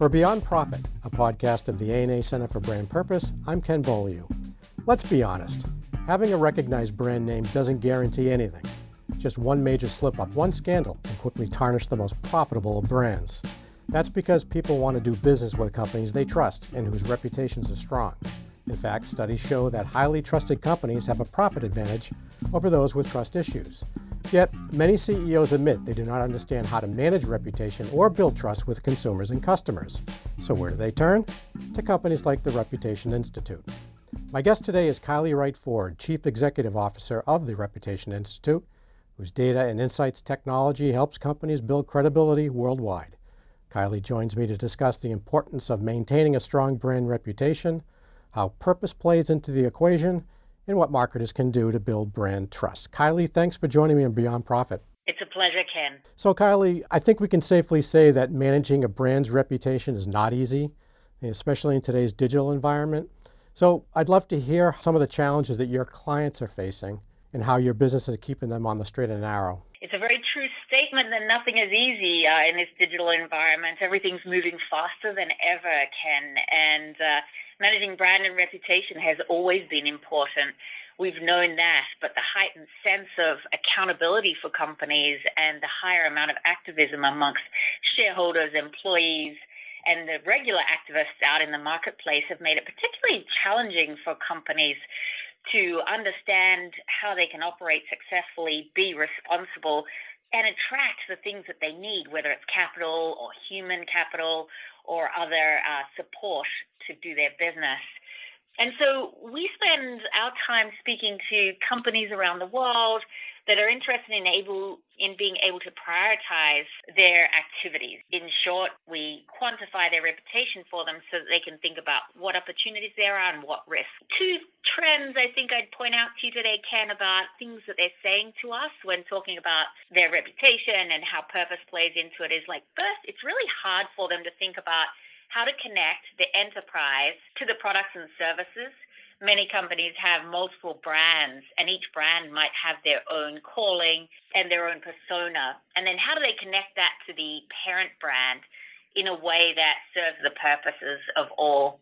For Beyond Profit, a podcast of the ANA Center for Brand Purpose, I'm Ken Beaulieu. Let's be honest, having a recognized brand name doesn't guarantee anything. Just one major slip up, one scandal can quickly tarnish the most profitable of brands. That's because people want to do business with companies they trust and whose reputations are strong. In fact, studies show that highly trusted companies have a profit advantage over those with trust issues. Yet, many CEOs admit they do not understand how to manage reputation or build trust with consumers and customers. So, where do they turn? To companies like the Reputation Institute. My guest today is Kylie Wright Ford, Chief Executive Officer of the Reputation Institute, whose data and insights technology helps companies build credibility worldwide. Kylie joins me to discuss the importance of maintaining a strong brand reputation, how purpose plays into the equation, and what marketers can do to build brand trust. Kylie, thanks for joining me on Beyond Profit. It's a pleasure, Ken. So, Kylie, I think we can safely say that managing a brand's reputation is not easy, especially in today's digital environment. So, I'd love to hear some of the challenges that your clients are facing and how your business is keeping them on the straight and narrow. It's a very true statement that nothing is easy uh, in this digital environment. Everything's moving faster than ever, Ken. And uh, managing brand and reputation has always been important. We've known that, but the heightened sense of accountability for companies and the higher amount of activism amongst shareholders, employees, and the regular activists out in the marketplace have made it particularly challenging for companies to understand how they can operate successfully, be responsible, and attract the things that they need, whether it's capital or human capital or other uh, support to do their business. And so we spend our time speaking to companies around the world that are interested in able in being able to prioritize their activities. In short, we quantify their reputation for them so that they can think about what opportunities there are and what risks. Two trends I think I'd point out to you today, Ken, about things that they're saying to us when talking about their reputation and how purpose plays into it is like first, it's really hard for them to think about how to connect the enterprise to the products and services. Many companies have multiple brands, and each brand might have their own calling and their own persona. And then, how do they connect that to the parent brand in a way that serves the purposes of all?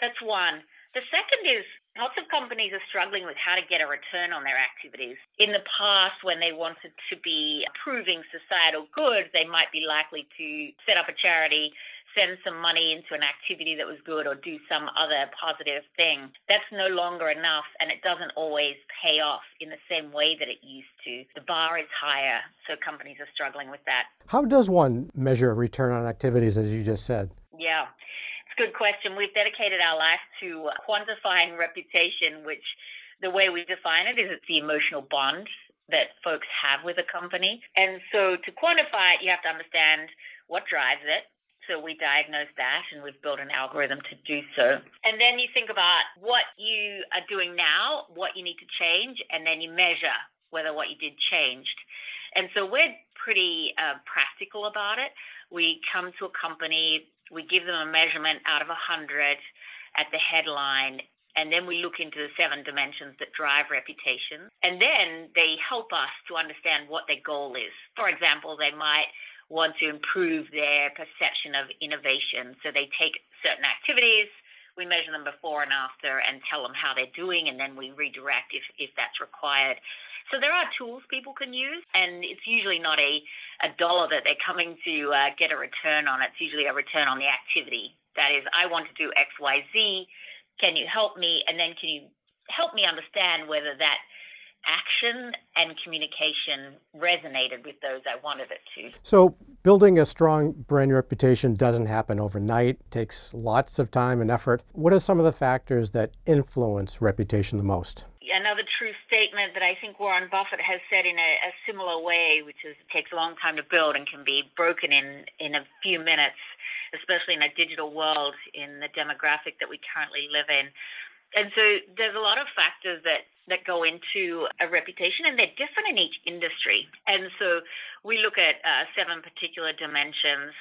That's one. The second is lots of companies are struggling with how to get a return on their activities. In the past, when they wanted to be proving societal good, they might be likely to set up a charity send some money into an activity that was good or do some other positive thing. That's no longer enough and it doesn't always pay off in the same way that it used to. The bar is higher, so companies are struggling with that. How does one measure return on activities, as you just said? Yeah. It's a good question. We've dedicated our life to quantifying reputation, which the way we define it is it's the emotional bond that folks have with a company. And so to quantify it, you have to understand what drives it, so we diagnose that and we've built an algorithm to do so. And then you think about what you are doing now, what you need to change, and then you measure whether what you did changed. And so we're pretty uh, practical about it. We come to a company, we give them a measurement out of 100 at the headline, and then we look into the seven dimensions that drive reputation. And then they help us to understand what their goal is. For example, they might want to improve their perception of innovation. So they take certain activities, we measure them before and after, and tell them how they're doing, and then we redirect if, if that's required. So there are tools people can use, and it's usually not a, a dollar that they're coming to uh, get a return on. It's usually a return on the activity. That is, I want to do X, Y, Z. Can you help me? And then can you help me understand whether that action and communication resonated with those I wanted it to. So, building a strong brand reputation doesn't happen overnight, it takes lots of time and effort. What are some of the factors that influence reputation the most? Another true statement that I think Warren Buffett has said in a, a similar way, which is it takes a long time to build and can be broken in, in a few minutes, especially in a digital world in the demographic that we currently live in. And so there's a lot of factors that that go into a reputation, and they're different in each industry. And so we look at uh, seven particular dimensions,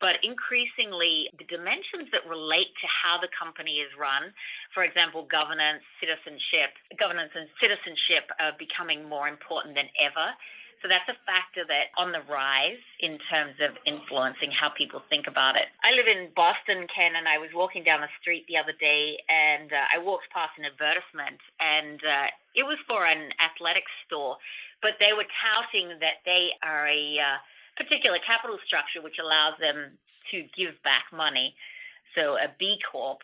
but increasingly the dimensions that relate to how the company is run, for example, governance, citizenship, governance and citizenship are becoming more important than ever. So that's a factor that on the rise in terms of influencing how people think about it. I live in Boston, Ken, and I was walking down the street the other day and uh, I walked past an advertisement and uh, it was for an athletics store, but they were touting that they are a uh, particular capital structure which allows them to give back money. So a B Corp.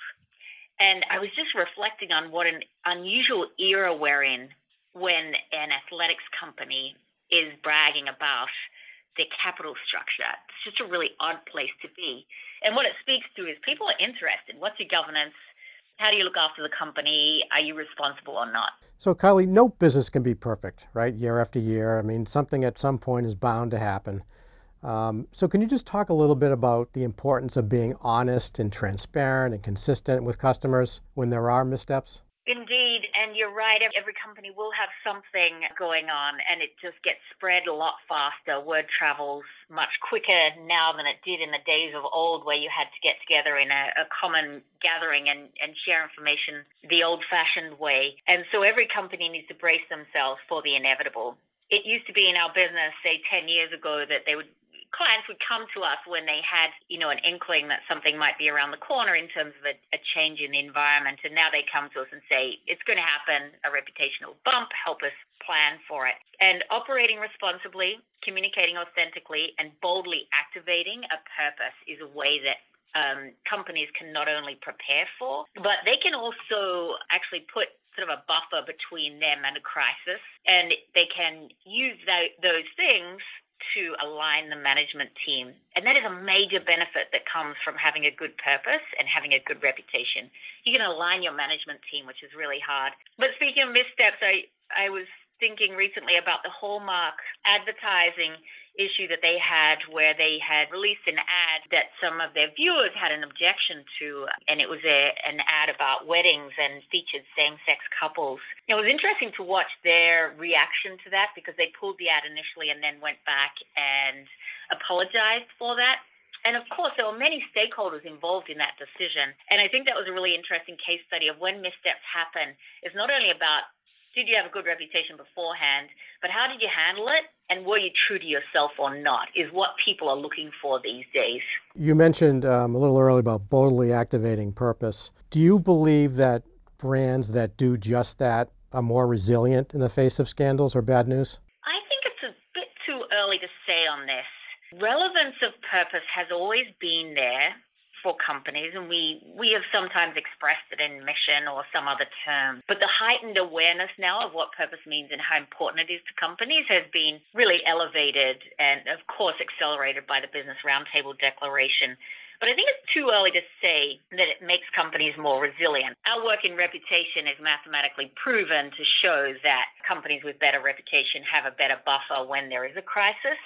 And I was just reflecting on what an unusual era we're in when an athletics company is bragging about their capital structure. It's just a really odd place to be. And what it speaks to is people are interested. What's your governance? How do you look after the company? Are you responsible or not? So, Kylie, no business can be perfect, right? Year after year. I mean, something at some point is bound to happen. Um, so, can you just talk a little bit about the importance of being honest and transparent and consistent with customers when there are missteps? Indeed, and you're right. Every company will have something going on, and it just gets spread a lot faster. Word travels much quicker now than it did in the days of old, where you had to get together in a, a common gathering and, and share information the old fashioned way. And so every company needs to brace themselves for the inevitable. It used to be in our business, say 10 years ago, that they would clients would come to us when they had, you know, an inkling that something might be around the corner in terms of a, a change in the environment. And now they come to us and say, it's going to happen, a reputational bump, help us plan for it. And operating responsibly, communicating authentically, and boldly activating a purpose is a way that um, companies can not only prepare for, but they can also actually put sort of a buffer between them and a crisis. And they can use those things to align the management team. And that is a major benefit that comes from having a good purpose and having a good reputation. You can align your management team, which is really hard. But speaking of missteps, I, I was thinking recently about the Hallmark advertising issue that they had where they had released an ad that some of their viewers had an objection to, and it was a, an ad about weddings and featured same sex couples. It was interesting to watch their reaction to that because they pulled the ad initially and then went back and apologized for that. And of course, there were many stakeholders involved in that decision. And I think that was a really interesting case study of when missteps happen. It's not only about did you have a good reputation beforehand, but how did you handle it? And were you true to yourself or not? Is what people are looking for these days. You mentioned um, a little earlier about boldly activating purpose. Do you believe that brands that do just that are more resilient in the face of scandals or bad news? I think it's a bit too early to say on this. Relevance of purpose has always been there for companies, and we, we have sometimes expressed it in mission or some other term. But the heightened awareness now of what purpose means and how important it is to companies has been really elevated and, of course, accelerated by the Business Roundtable Declaration. But I think it's too early to say that it makes companies more resilient. Our work in reputation is mathematically proven to show that companies with better reputation have a better buffer when there is a crisis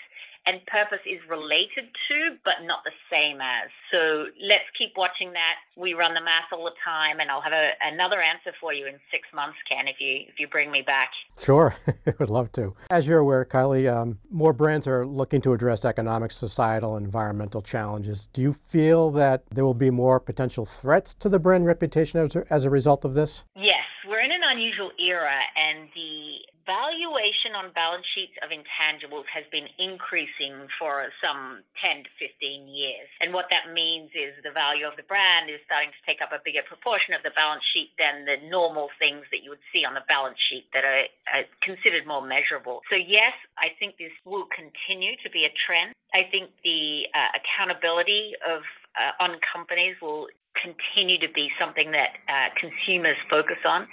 and purpose is related to, but not the same as. So let's keep watching that. We run the math all the time, and I'll have a, another answer for you in six months, Ken, if you if you bring me back. Sure, I would love to. As you're aware, Kylie, um, more brands are looking to address economic, societal, environmental challenges. Do you feel that there will be more potential threats to the brand reputation as a, as a result of this? Yes, in an unusual era, and the valuation on balance sheets of intangibles has been increasing for some 10 to 15 years. And what that means is the value of the brand is starting to take up a bigger proportion of the balance sheet than the normal things that you would see on the balance sheet that are, are considered more measurable. So, yes, I think this will continue to be a trend. I think the uh, accountability of uh, on companies will continue to be something that uh, consumers focus on.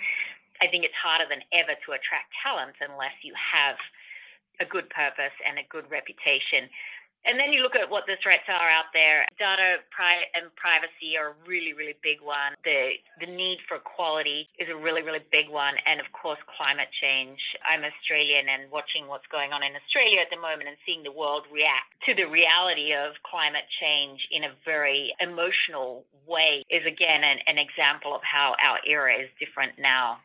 I think it's harder than ever to attract talent unless you have a good purpose and a good reputation. And then you look at what the threats are out there. Data pri- and privacy are a really, really big one. The the need for quality is a really, really big one. And of course, climate change. I'm Australian and watching what's going on in Australia at the moment and seeing the world react to the reality of climate change in a very emotional way is again an, an example of how our era is different now.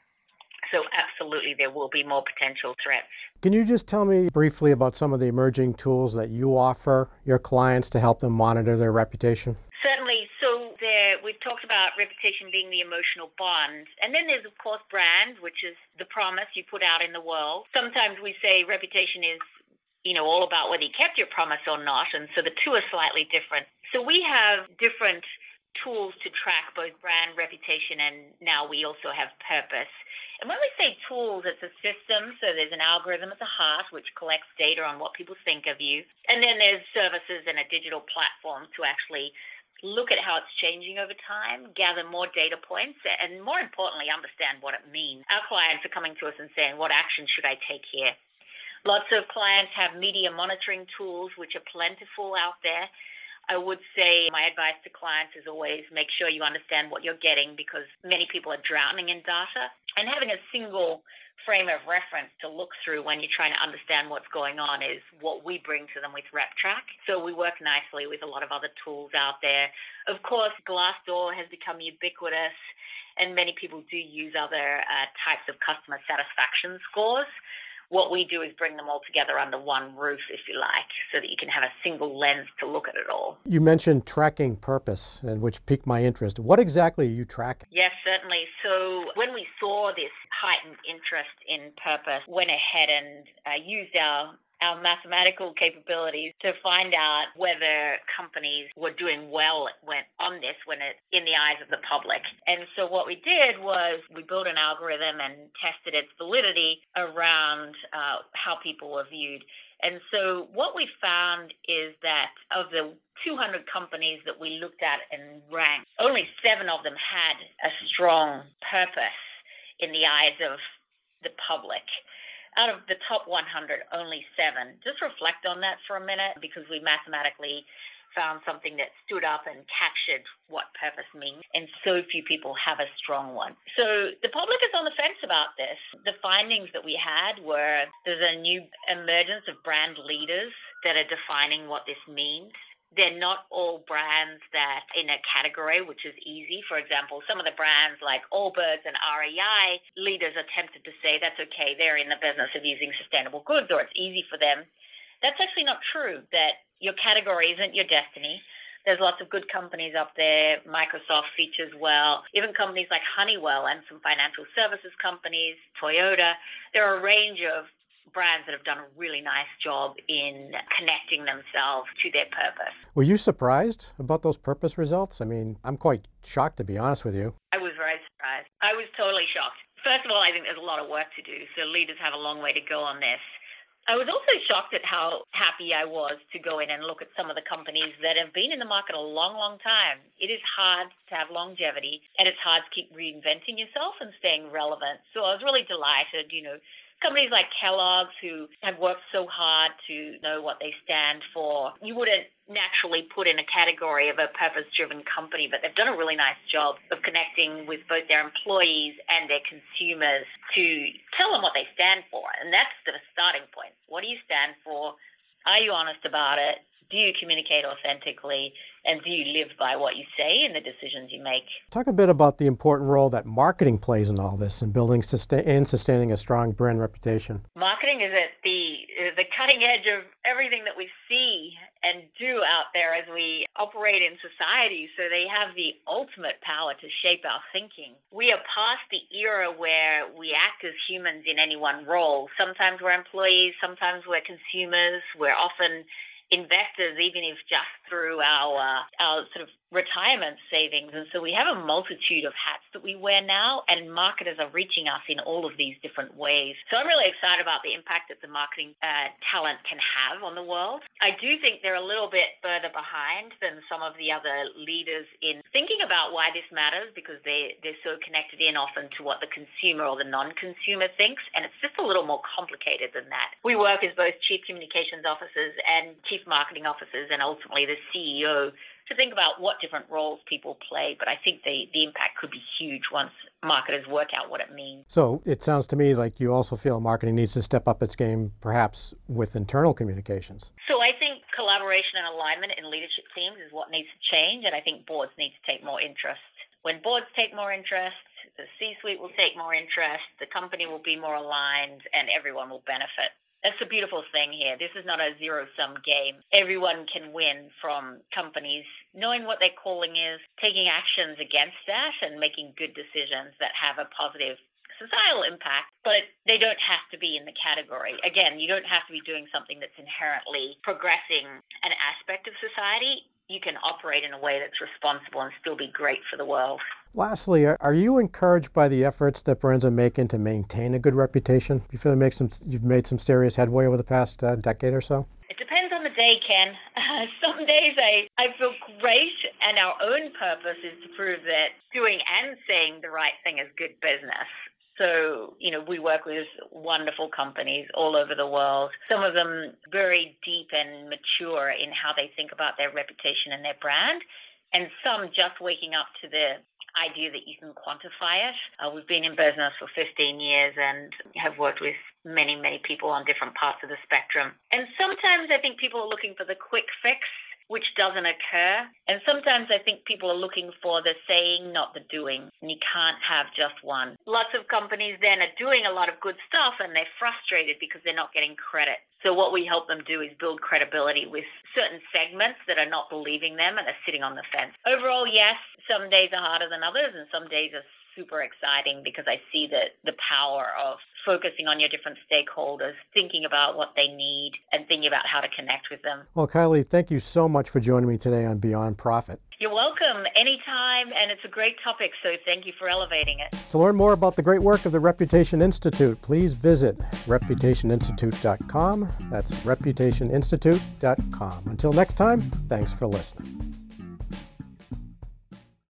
So, absolutely, there will be more potential threats. Can you just tell me briefly about some of the emerging tools that you offer your clients to help them monitor their reputation? Certainly. So, there, we've talked about reputation being the emotional bond. And then there's, of course, brand, which is the promise you put out in the world. Sometimes we say reputation is you know, all about whether you kept your promise or not. And so the two are slightly different. So we have different tools to track both brand reputation and now we also have purpose. And when we say tools, it's a system. So there's an algorithm at the heart which collects data on what people think of you. And then there's services and a digital platform to actually look at how it's changing over time, gather more data points, and more importantly, understand what it means. Our clients are coming to us and saying, What action should I take here? Lots of clients have media monitoring tools, which are plentiful out there. I would say my advice to clients is always make sure you understand what you're getting because many people are drowning in data. And having a single frame of reference to look through when you're trying to understand what's going on is what we bring to them with RepTrak. So we work nicely with a lot of other tools out there. Of course, Glassdoor has become ubiquitous, and many people do use other uh, types of customer satisfaction scores what we do is bring them all together under one roof, if you like, so that you can have a single lens to look at it all. You mentioned tracking purpose, and which piqued my interest. What exactly are you tracking? Yes, certainly. So when we saw this heightened interest in purpose, went ahead and uh, used our our mathematical capabilities to find out whether companies were doing well when, on this when it in the eyes of the public. And so what we did was we built an algorithm and tested its validity around uh, how people were viewed. And so what we found is that of the 200 companies that we looked at and ranked, only seven of them had a strong purpose in the eyes of the public out of the top 100, only seven. Just reflect on that for a minute because we mathematically found something that stood up and captured what purpose means, and so few people have a strong one. So the public is on the fence about this. The findings that we had were there's a new emergence of brand leaders that are defining what this means they're not all brands that in a category, which is easy. For example, some of the brands like Allbirds and REI, leaders are tempted to say that's okay, they're in the business of using sustainable goods or it's easy for them. That's actually not true, that your category isn't your destiny. There's lots of good companies up there. Microsoft features well. Even companies like Honeywell and some financial services companies, Toyota. There are a range of brands that have done a really nice job in connecting themselves to their purpose. Were you surprised about those purpose results? I mean, I'm quite shocked to be honest with you. I was very surprised. I was totally shocked. First of all, I think there's a lot of work to do, so leaders have a long way to go on this. I was also shocked at how happy I was to go in and look at some of the companies that have been in the market a long, long time. It is hard to have longevity and it's hard to keep reinventing yourself and staying relevant. So I was really delighted, you know, companies like Kellogg's who have worked so hard to know what they stand for. You wouldn't naturally put in a category of a purpose driven company, but they've done a really nice job of connecting with both their employees and their consumers to tell them what they stand for. And that's the starting point. What do you stand for? Are you honest about it? Do you communicate authentically? And do you live by what you say in the decisions you make? Talk a bit about the important role that marketing plays in all this in building sustain, and sustaining a strong brand reputation. Marketing is at the the cutting edge of everything that we see and do out there as we operate in society. So they have the ultimate power to shape our thinking. We are past the era where we act as humans in any one role. Sometimes we're employees, sometimes we're consumers. We're often investors, even if just through our uh, our sort of retirement savings. And so we have a multitude of hats that we wear now, and marketers are reaching us in all of these different ways. So I'm really excited about the impact that the marketing uh, talent can have on the world. I do think they're a little bit further behind than some of the other leaders in thinking about why this matters because they, they're so connected in often to what the consumer or the non consumer thinks. And it's just a little more complicated than that. We work as both chief communications officers and chief marketing officers, and ultimately the CEO to think about what different roles people play, but I think the, the impact could be huge once marketers work out what it means. So it sounds to me like you also feel marketing needs to step up its game, perhaps with internal communications. So I think collaboration and alignment in leadership teams is what needs to change, and I think boards need to take more interest. When boards take more interest, the C suite will take more interest, the company will be more aligned, and everyone will benefit. That's the beautiful thing here. This is not a zero sum game. Everyone can win from companies knowing what their calling is, taking actions against that, and making good decisions that have a positive societal impact, but they don't have to be in the category. Again, you don't have to be doing something that's inherently progressing an aspect of society. You can operate in a way that's responsible and still be great for the world. Lastly, are you encouraged by the efforts that brands are making to maintain a good reputation? You feel make some, you've made some serious headway over the past uh, decade or so? It depends on the day, Ken. Uh, some days I, I feel great, and our own purpose is to prove that doing and saying the right thing is good business. So, you know, we work with wonderful companies all over the world, some of them very deep and mature in how they think about their reputation and their brand, and some just waking up to the idea that you can quantify it. Uh, we've been in business for 15 years and have worked with many, many people on different parts of the spectrum. And sometimes I think people are looking for the quick fix which doesn't occur. And sometimes I think people are looking for the saying, not the doing. And you can't have just one. Lots of companies then are doing a lot of good stuff and they're frustrated because they're not getting credit. So what we help them do is build credibility with certain segments that are not believing them and are sitting on the fence. Overall, yes, some days are harder than others and some days are super exciting because I see that the power of focusing on your different stakeholders, thinking about what they need, and thinking about how to connect with them. Well, Kylie, thank you so much for joining me today on Beyond Profit. You're welcome anytime, and it's a great topic, so thank you for elevating it. To learn more about the great work of the Reputation Institute, please visit reputationinstitute.com. That's reputationinstitute.com. Until next time, thanks for listening.